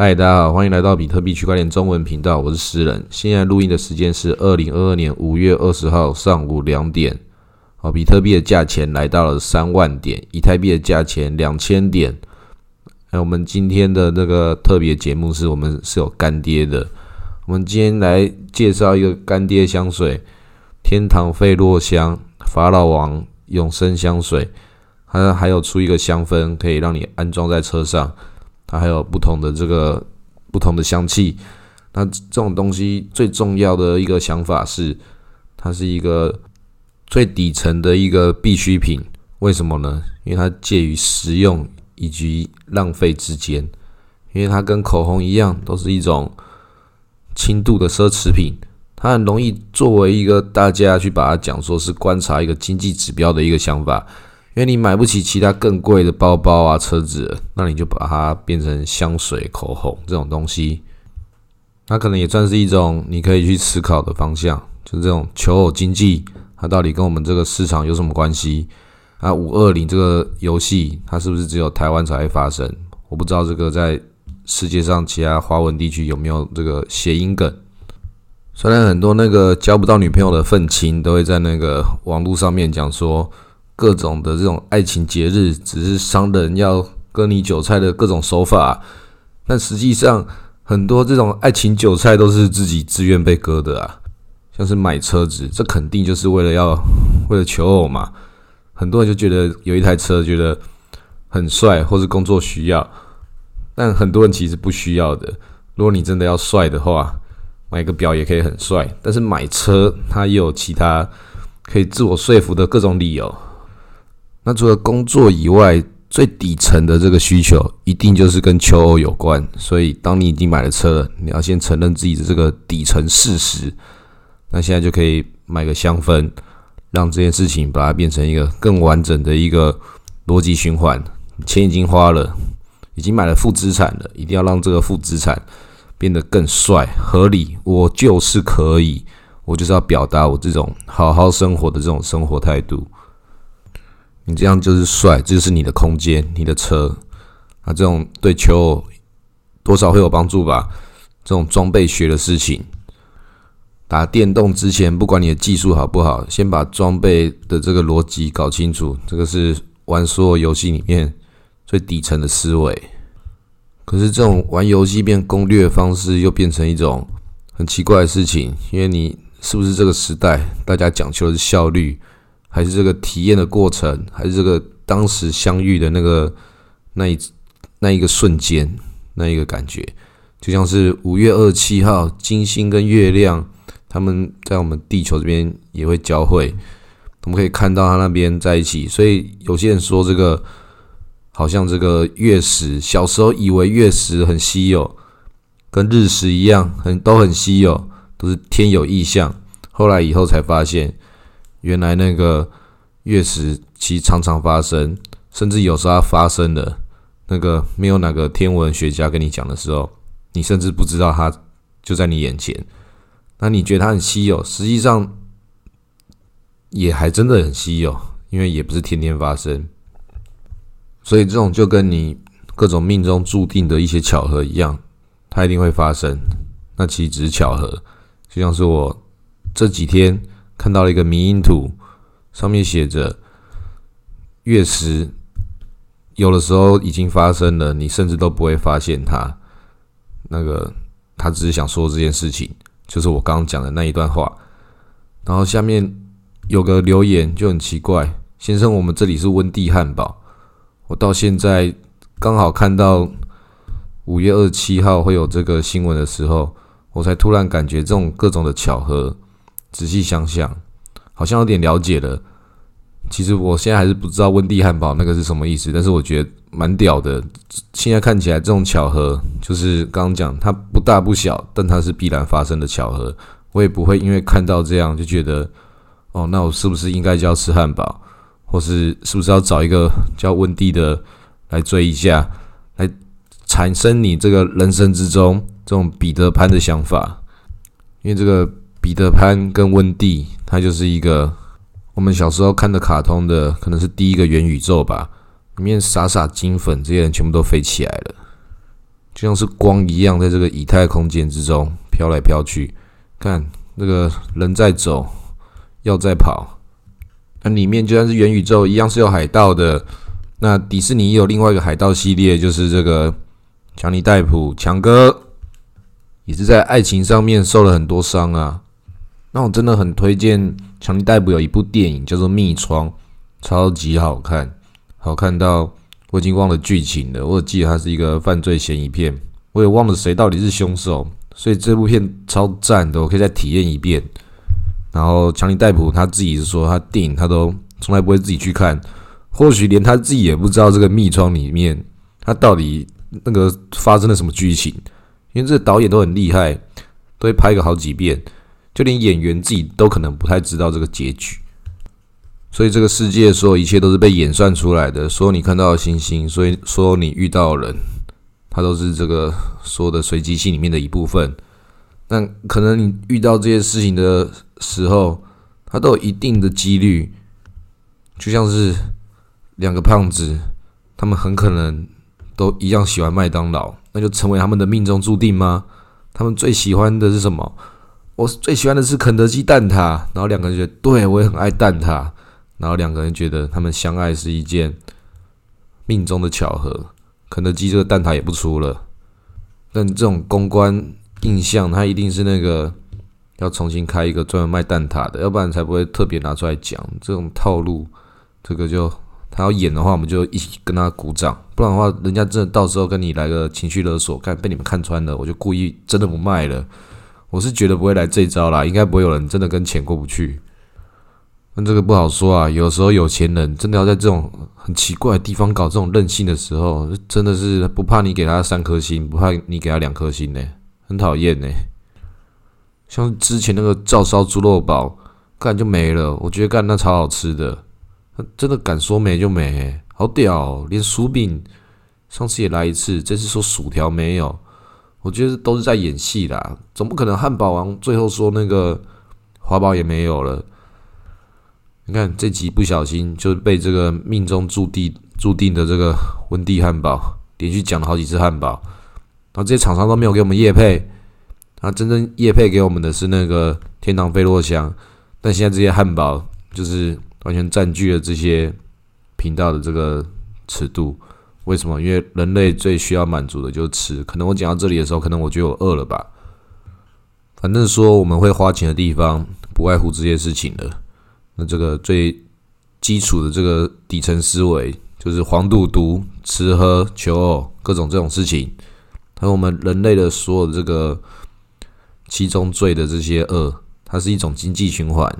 嗨，大家好，欢迎来到比特币区块链中文频道，我是诗人。现在录音的时间是二零二二年五月二十号上午两点。好，比特币的价钱来到了三万点，以太币的价钱两千点。哎，我们今天的那个特别节目是我们是有干爹的。我们今天来介绍一个干爹香水——天堂费洛香法老王永生香水。它还有出一个香氛，可以让你安装在车上。它还有不同的这个不同的香气，那这种东西最重要的一个想法是，它是一个最底层的一个必需品。为什么呢？因为它介于实用以及浪费之间。因为它跟口红一样，都是一种轻度的奢侈品，它很容易作为一个大家去把它讲说是观察一个经济指标的一个想法。因为你买不起其他更贵的包包啊、车子，那你就把它变成香水、口红这种东西，它可能也算是一种你可以去思考的方向。就这种求偶经济，它到底跟我们这个市场有什么关系？啊，五二零这个游戏，它是不是只有台湾才会发生？我不知道这个在世界上其他华文地区有没有这个谐音梗。虽然很多那个交不到女朋友的愤青都会在那个网络上面讲说。各种的这种爱情节日，只是商人要割你韭菜的各种手法，但实际上很多这种爱情韭菜都是自己自愿被割的啊。像是买车子，这肯定就是为了要 为了求偶嘛。很多人就觉得有一台车觉得很帅，或是工作需要，但很多人其实不需要的。如果你真的要帅的话，买个表也可以很帅。但是买车，它也有其他可以自我说服的各种理由。那除了工作以外，最底层的这个需求一定就是跟求偶有关。所以，当你已经买了车，你要先承认自己的这个底层事实。那现在就可以买个香氛，让这件事情把它变成一个更完整的一个逻辑循环。钱已经花了，已经买了负资产了，一定要让这个负资产变得更帅、合理。我就是可以，我就是要表达我这种好好生活的这种生活态度。你这样就是帅，这就是你的空间，你的车啊，这种对求偶多少会有帮助吧？这种装备学的事情，打电动之前，不管你的技术好不好，先把装备的这个逻辑搞清楚，这个是玩所有游戏里面最底层的思维。可是这种玩游戏变攻略方式，又变成一种很奇怪的事情，因为你是不是这个时代，大家讲求的是效率？还是这个体验的过程，还是这个当时相遇的那个那一那一个瞬间，那一个感觉，就像是五月二十七号，金星跟月亮他们在我们地球这边也会交汇，我们可以看到它那边在一起。所以有些人说这个好像这个月食，小时候以为月食很稀有，跟日食一样，很都很稀有，都是天有异象。后来以后才发现。原来那个月食其实常常发生，甚至有时候它发生了，那个没有哪个天文学家跟你讲的时候，你甚至不知道它就在你眼前。那你觉得它很稀有，实际上也还真的很稀有，因为也不是天天发生。所以这种就跟你各种命中注定的一些巧合一样，它一定会发生。那其实只是巧合，就像是我这几天。看到了一个迷因图，上面写着“月食”，有的时候已经发生了，你甚至都不会发现它。那个他只是想说这件事情，就是我刚刚讲的那一段话。然后下面有个留言就很奇怪：“先生，我们这里是温蒂汉堡。”我到现在刚好看到五月二十七号会有这个新闻的时候，我才突然感觉这种各种的巧合。仔细想想，好像有点了解了。其实我现在还是不知道温蒂汉堡那个是什么意思，但是我觉得蛮屌的。现在看起来这种巧合，就是刚刚讲它不大不小，但它是必然发生的巧合。我也不会因为看到这样就觉得，哦，那我是不是应该就要吃汉堡，或是是不是要找一个叫温蒂的来追一下，来产生你这个人生之中这种彼得潘的想法？因为这个。彼得潘跟温蒂，它就是一个我们小时候看的卡通的，可能是第一个元宇宙吧。里面傻傻金粉这些人全部都飞起来了，就像是光一样，在这个以太空间之中飘来飘去。看那个人在走，要在跑。那里面就算是元宇宙一样是有海盗的。那迪士尼有另外一个海盗系列，就是这个强尼戴普强哥，也是在爱情上面受了很多伤啊。那我真的很推荐强尼戴普有一部电影叫做《密窗》，超级好看，好看到我已经忘了剧情了。我只记得它是一个犯罪嫌疑片，我也忘了谁到底是凶手。所以这部片超赞的，我可以再体验一遍。然后强尼戴普他自己是说，他电影他都从来不会自己去看，或许连他自己也不知道这个密窗里面他到底那个发生了什么剧情。因为这导演都很厉害，都会拍个好几遍，就连演员自己都可能不太知道这个结局。所以这个世界所有一切都是被演算出来的，所有你看到的星星，所以所有你遇到的人。它都是这个说的随机性里面的一部分。那可能你遇到这些事情的时候，它都有一定的几率，就像是两个胖子，他们很可能都一样喜欢麦当劳，那就成为他们的命中注定吗？他们最喜欢的是什么？我最喜欢的是肯德基蛋挞。然后两个人觉得，对我也很爱蛋挞。然后两个人觉得他们相爱是一件命中的巧合。肯德基这个蛋挞也不出了，但这种公关印象，它一定是那个要重新开一个专门卖蛋挞的，要不然才不会特别拿出来讲这种套路。这个就他要演的话，我们就一起跟他鼓掌；不然的话，人家真的到时候跟你来个情绪勒索，看被你们看穿了，我就故意真的不卖了。我是觉得不会来这招啦，应该不会有人真的跟钱过不去。但这个不好说啊，有时候有钱人真的要在这种很奇怪的地方搞这种任性的时候，真的是不怕你给他三颗星，不怕你给他两颗星呢，很讨厌呢。像之前那个照烧猪肉堡，干就没了，我觉得干那超好吃的，真的敢说没就没，好屌！连薯饼上次也来一次，这次说薯条没有，我觉得都是在演戏啦，总不可能汉堡王最后说那个华宝也没有了。你看这集不小心就被这个命中注定注定的这个温蒂汉堡连续讲了好几次汉堡，然后这些厂商都没有给我们叶配，然后，真正叶配给我们的是那个天堂飞洛香，但现在这些汉堡就是完全占据了这些频道的这个尺度，为什么？因为人类最需要满足的就是吃，可能我讲到这里的时候，可能我觉得我饿了吧，反正说我们会花钱的地方，不外乎这些事情了。那这个最基础的这个底层思维，就是黄赌毒、吃喝求偶各种这种事情，还有我们人类的所有这个七宗罪的这些恶，它是一种经济循环。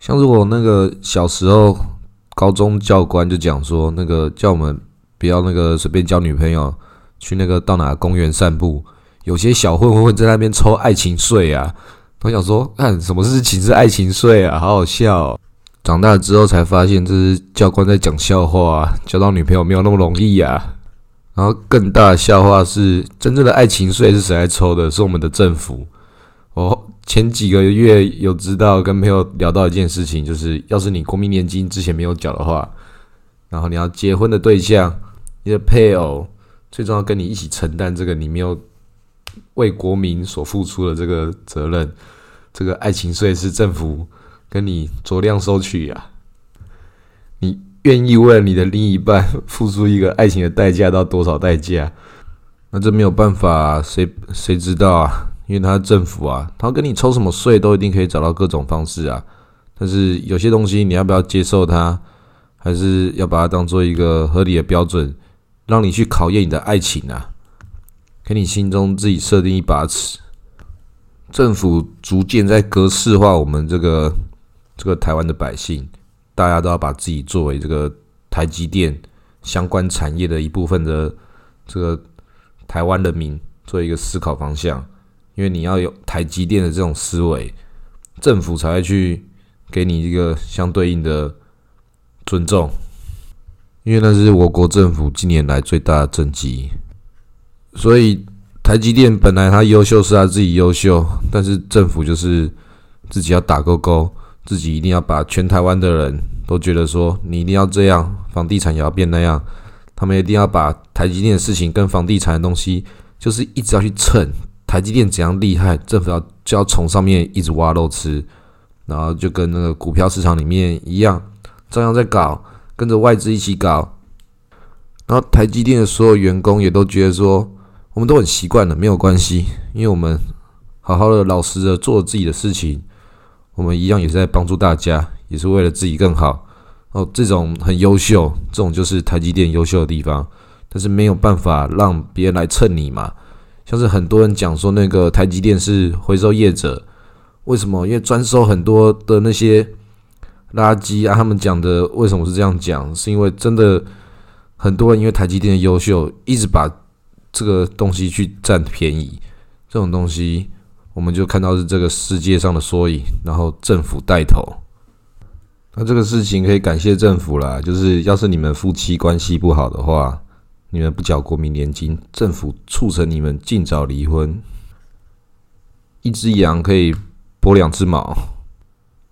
像如果那个小时候高中教官就讲说，那个叫我们不要那个随便交女朋友，去那个到哪公园散步，有些小混混在那边抽爱情税啊。我想说，看什么是情是爱情税啊，好好笑。长大之后才发现，这是教官在讲笑话，啊交到女朋友没有那么容易啊。然后更大的笑话是，真正的爱情税是谁来抽的？是我们的政府。我前几个月有知道跟朋友聊到一件事情，就是要是你国民年金之前没有缴的话，然后你要结婚的对象，你的配偶，最重要跟你一起承担这个你没有。为国民所付出的这个责任，这个爱情税是政府跟你酌量收取呀。你愿意为了你的另一半付出一个爱情的代价到多少代价？那这没有办法，谁谁知道啊？因为他政府啊，他跟你抽什么税都一定可以找到各种方式啊。但是有些东西你要不要接受它，还是要把它当做一个合理的标准，让你去考验你的爱情啊？给你心中自己设定一把尺，政府逐渐在格式化我们这个这个台湾的百姓，大家都要把自己作为这个台积电相关产业的一部分的这个台湾人民做一个思考方向，因为你要有台积电的这种思维，政府才会去给你一个相对应的尊重，因为那是我国政府近年来最大的政绩。所以台积电本来它优秀是它自己优秀，但是政府就是自己要打勾勾，自己一定要把全台湾的人都觉得说你一定要这样，房地产也要变那样，他们一定要把台积电的事情跟房地产的东西，就是一直要去蹭台积电怎样厉害，政府要就要从上面一直挖肉吃，然后就跟那个股票市场里面一样，照样在搞，跟着外资一起搞。然后台积电的所有员工也都觉得说，我们都很习惯了，没有关系，因为我们好好的、老实的做自己的事情，我们一样也是在帮助大家，也是为了自己更好。哦，这种很优秀，这种就是台积电优秀的地方，但是没有办法让别人来蹭你嘛。像是很多人讲说，那个台积电是回收业者，为什么？因为专收很多的那些垃圾啊。他们讲的为什么是这样讲？是因为真的。很多人因为台积电的优秀，一直把这个东西去占便宜，这种东西我们就看到是这个世界上的缩影，然后政府带头。那这个事情可以感谢政府啦，就是要是你们夫妻关系不好的话，你们不缴国民年金，政府促成你们尽早离婚。一只羊可以剥两只毛。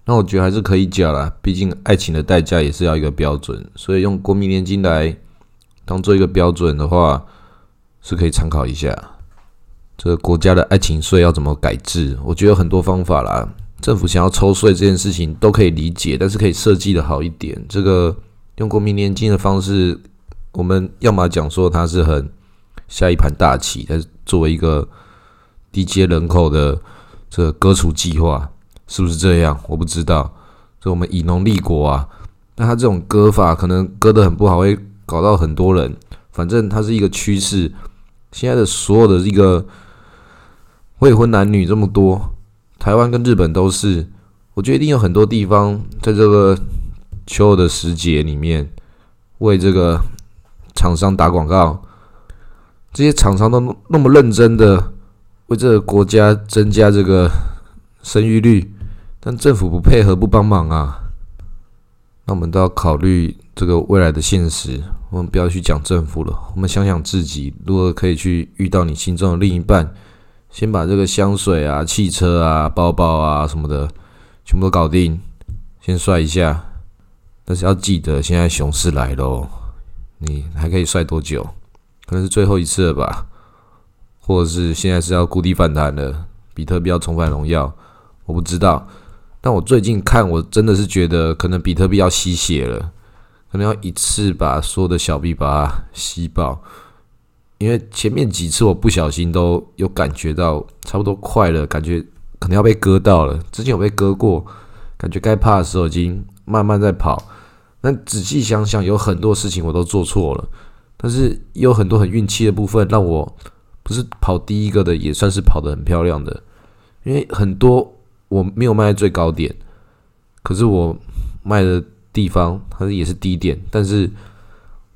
那我觉得还是可以讲啦，毕竟爱情的代价也是要一个标准，所以用国民年金来。当做一个标准的话，是可以参考一下。这个国家的爱情税要怎么改制？我觉得有很多方法啦。政府想要抽税这件事情都可以理解，但是可以设计的好一点。这个用国民年金的方式，我们要么讲说它是很下一盘大棋，但是作为一个低阶人口的这个割除计划，是不是这样？我不知道。这我们以农立国啊，那他这种割法可能割的很不好，会。搞到很多人，反正它是一个趋势。现在的所有的一个未婚男女这么多，台湾跟日本都是。我觉得一定有很多地方在这个秋的时节里面为这个厂商打广告。这些厂商都那么认真的为这个国家增加这个生育率，但政府不配合不帮忙啊。那我们都要考虑这个未来的现实。我们不要去讲政府了，我们想想自己，如何可以去遇到你心中的另一半，先把这个香水啊、汽车啊、包包啊什么的全部都搞定，先帅一下。但是要记得，现在熊市来喽，你还可以帅多久？可能是最后一次了吧，或者是现在是要谷底反弹了，比特币要重返荣耀，我不知道。但我最近看，我真的是觉得可能比特币要吸血了。可能要一次把所有的小币把它吸爆，因为前面几次我不小心都有感觉到差不多快了，感觉可能要被割到了。之前有被割过，感觉该怕的时候已经慢慢在跑。但仔细想想，有很多事情我都做错了，但是有很多很运气的部分，让我不是跑第一个的，也算是跑得很漂亮的。因为很多我没有卖在最高点，可是我卖的。地方它也是低点，但是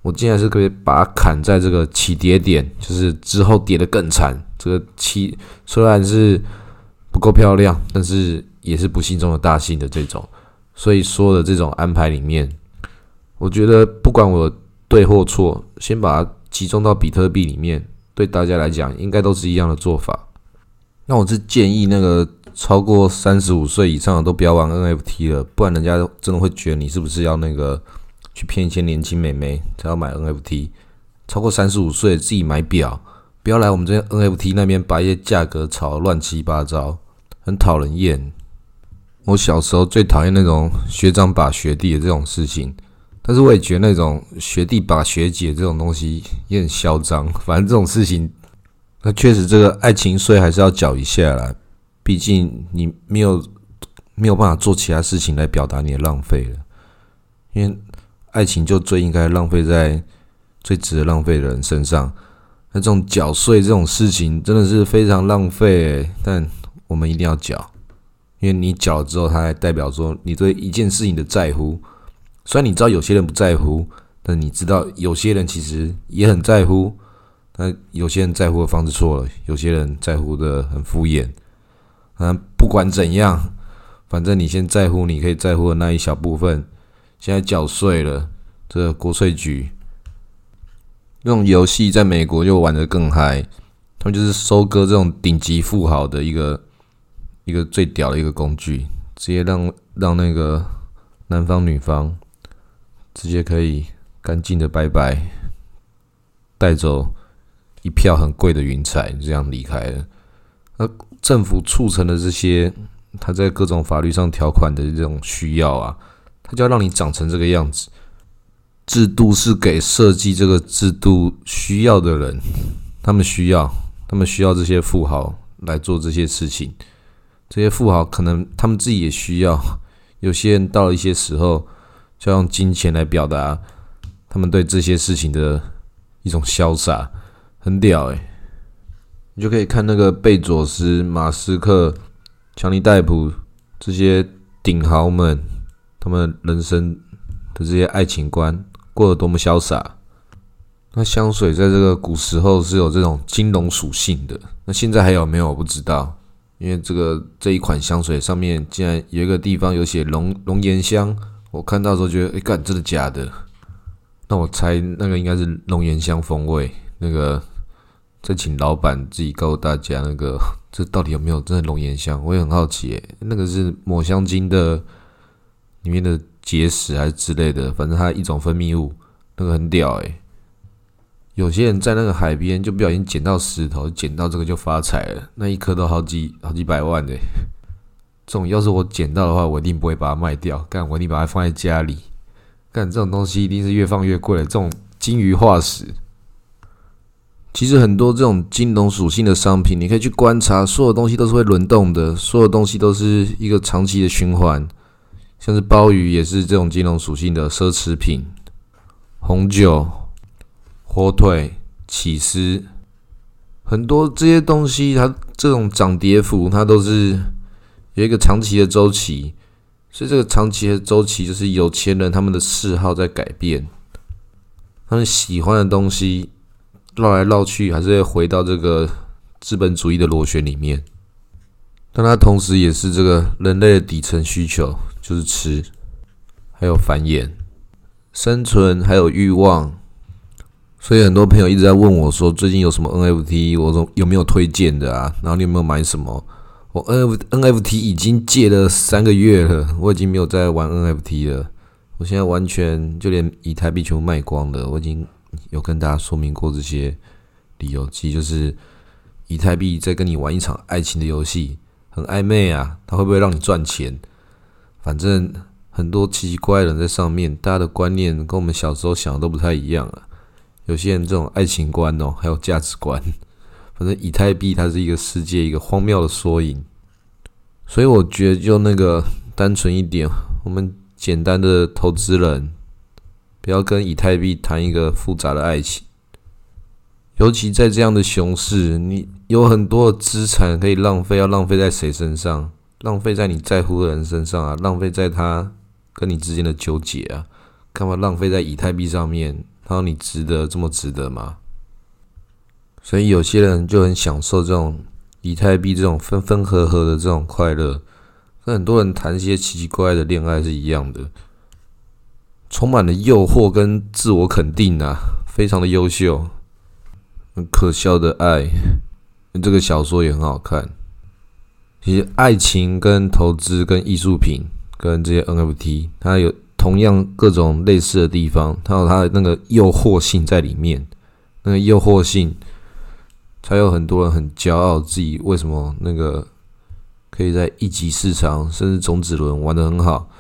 我竟然是可以把它砍在这个起跌点，就是之后跌得更惨。这个起虽然是不够漂亮，但是也是不幸中的大幸的这种。所以说的这种安排里面，我觉得不管我对或错，先把它集中到比特币里面，对大家来讲应该都是一样的做法。那我是建议那个。超过三十五岁以上的都不要玩 NFT 了，不然人家真的会觉得你是不是要那个去骗一些年轻美眉才要买 NFT。超过三十五岁自己买表，不要来我们这边 NFT 那边把一些价格炒乱七八糟，很讨人厌。我小时候最讨厌那种学长把学弟的这种事情，但是我也觉得那种学弟把学姐这种东西也很嚣张。反正这种事情，那确实这个爱情税还是要缴一下啦。毕竟你没有没有办法做其他事情来表达你的浪费了，因为爱情就最应该浪费在最值得浪费的人身上。那这种缴税这种事情真的是非常浪费，但我们一定要缴，因为你缴了之后，它还代表说你对一件事情的在乎。虽然你知道有些人不在乎，但你知道有些人其实也很在乎。但有些人在乎的方式错了，有些人在乎的很敷衍。嗯，不管怎样，反正你先在乎，你可以在乎的那一小部分。现在缴税了，这国税局这种游戏在美国就玩的更嗨，他们就是收割这种顶级富豪的一个一个最屌的一个工具，直接让让那个男方女方直接可以干净的拜拜。带走一票很贵的云彩，这样离开了。那政府促成的这些，他在各种法律上条款的这种需要啊，他就要让你长成这个样子。制度是给设计这个制度需要的人，他们需要，他们需要这些富豪来做这些事情。这些富豪可能他们自己也需要。有些人到了一些时候，就用金钱来表达他们对这些事情的一种潇洒，很屌诶。你就可以看那个贝佐斯、马斯克、强尼戴普这些顶豪们，他们人生的这些爱情观过得多么潇洒。那香水在这个古时候是有这种金融属性的，那现在还有没有？我不知道。因为这个这一款香水上面竟然有一个地方有写龙龙涎香，我看到时候觉得，哎，干，真的假的？那我猜那个应该是龙涎香风味。那个再请老板自己告诉大家，那个 这到底有没有真的龙涎香？我也很好奇，那个是抹香鲸的里面的结石还是之类的？反正它一种分泌物，那个很屌诶。有些人在那个海边就不小心捡到石头，捡到这个就发财了，那一颗都好几好几百万的。这种要是我捡到的话，我一定不会把它卖掉，干我一定把它放在家里。干这种东西一定是越放越贵的。这种金鱼化石，其实很多这种金融属性的商品，你可以去观察，所有东西都是会轮动的，所有东西都是一个长期的循环。像是鲍鱼也是这种金融属性的奢侈品，红酒。火腿、起司，很多这些东西，它这种涨跌幅，它都是有一个长期的周期。所以这个长期的周期，就是有钱人他们的嗜好在改变，他们喜欢的东西绕来绕去，还是会回到这个资本主义的螺旋里面。但它同时也是这个人类的底层需求，就是吃，还有繁衍、生存，还有欲望。所以很多朋友一直在问我，说最近有什么 NFT，我说有没有推荐的啊？然后你有没有买什么？我 N NFT 已经戒了三个月了，我已经没有在玩 NFT 了。我现在完全就连以太币全部卖光了。我已经有跟大家说明过这些理由，其实就是以太币在跟你玩一场爱情的游戏，很暧昧啊，它会不会让你赚钱？反正很多奇奇怪怪的人在上面，大家的观念跟我们小时候想的都不太一样啊。有些人这种爱情观哦，还有价值观，反正以太币它是一个世界一个荒谬的缩影，所以我觉得就那个单纯一点，我们简单的投资人，不要跟以太币谈一个复杂的爱情，尤其在这样的熊市，你有很多的资产可以浪费，要浪费在谁身上？浪费在你在乎的人身上啊，浪费在他跟你之间的纠结啊，干嘛浪费在以太币上面？然后你值得这么值得吗？所以有些人就很享受这种以太币这种分分合合的这种快乐，跟很多人谈一些奇奇怪怪的恋爱是一样的，充满了诱惑跟自我肯定啊，非常的优秀，很可笑的爱。这个小说也很好看。其实爱情跟投资跟艺术品跟这些 NFT，它有。同样各种类似的地方，它有它的那个诱惑性在里面，那个诱惑性才有很多人很骄傲自己为什么那个可以在一级市场甚至种子轮玩的很好，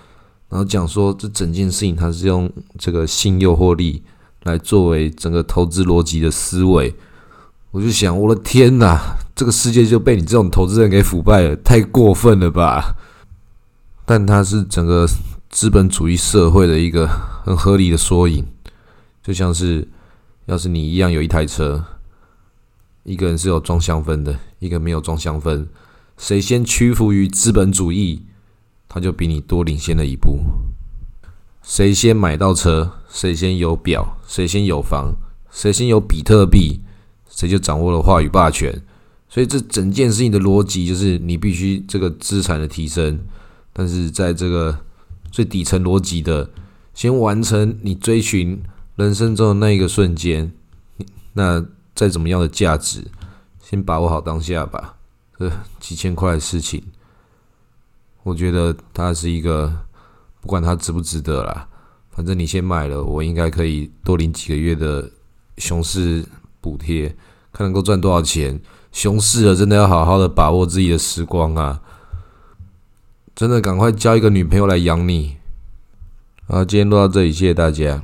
然后讲说这整件事情它是用这个性诱惑力来作为整个投资逻辑的思维，我就想我的天哪，这个世界就被你这种投资人给腐败了，太过分了吧？但它是整个。资本主义社会的一个很合理的缩影，就像是，要是你一样有一台车，一个人是有装香氛的，一个没有装香氛，谁先屈服于资本主义，他就比你多领先了一步。谁先买到车，谁先有表，谁先有房，谁先有比特币，谁就掌握了话语霸权。所以这整件事情的逻辑就是，你必须这个资产的提升，但是在这个。最底层逻辑的，先完成你追寻人生中的那一个瞬间。那再怎么样的价值，先把握好当下吧。这几千块的事情，我觉得它是一个，不管它值不值得啦，反正你先买了，我应该可以多领几个月的熊市补贴，看能够赚多少钱。熊市了，真的要好好的把握自己的时光啊！真的赶快交一个女朋友来养你。好，今天录到这里，谢谢大家。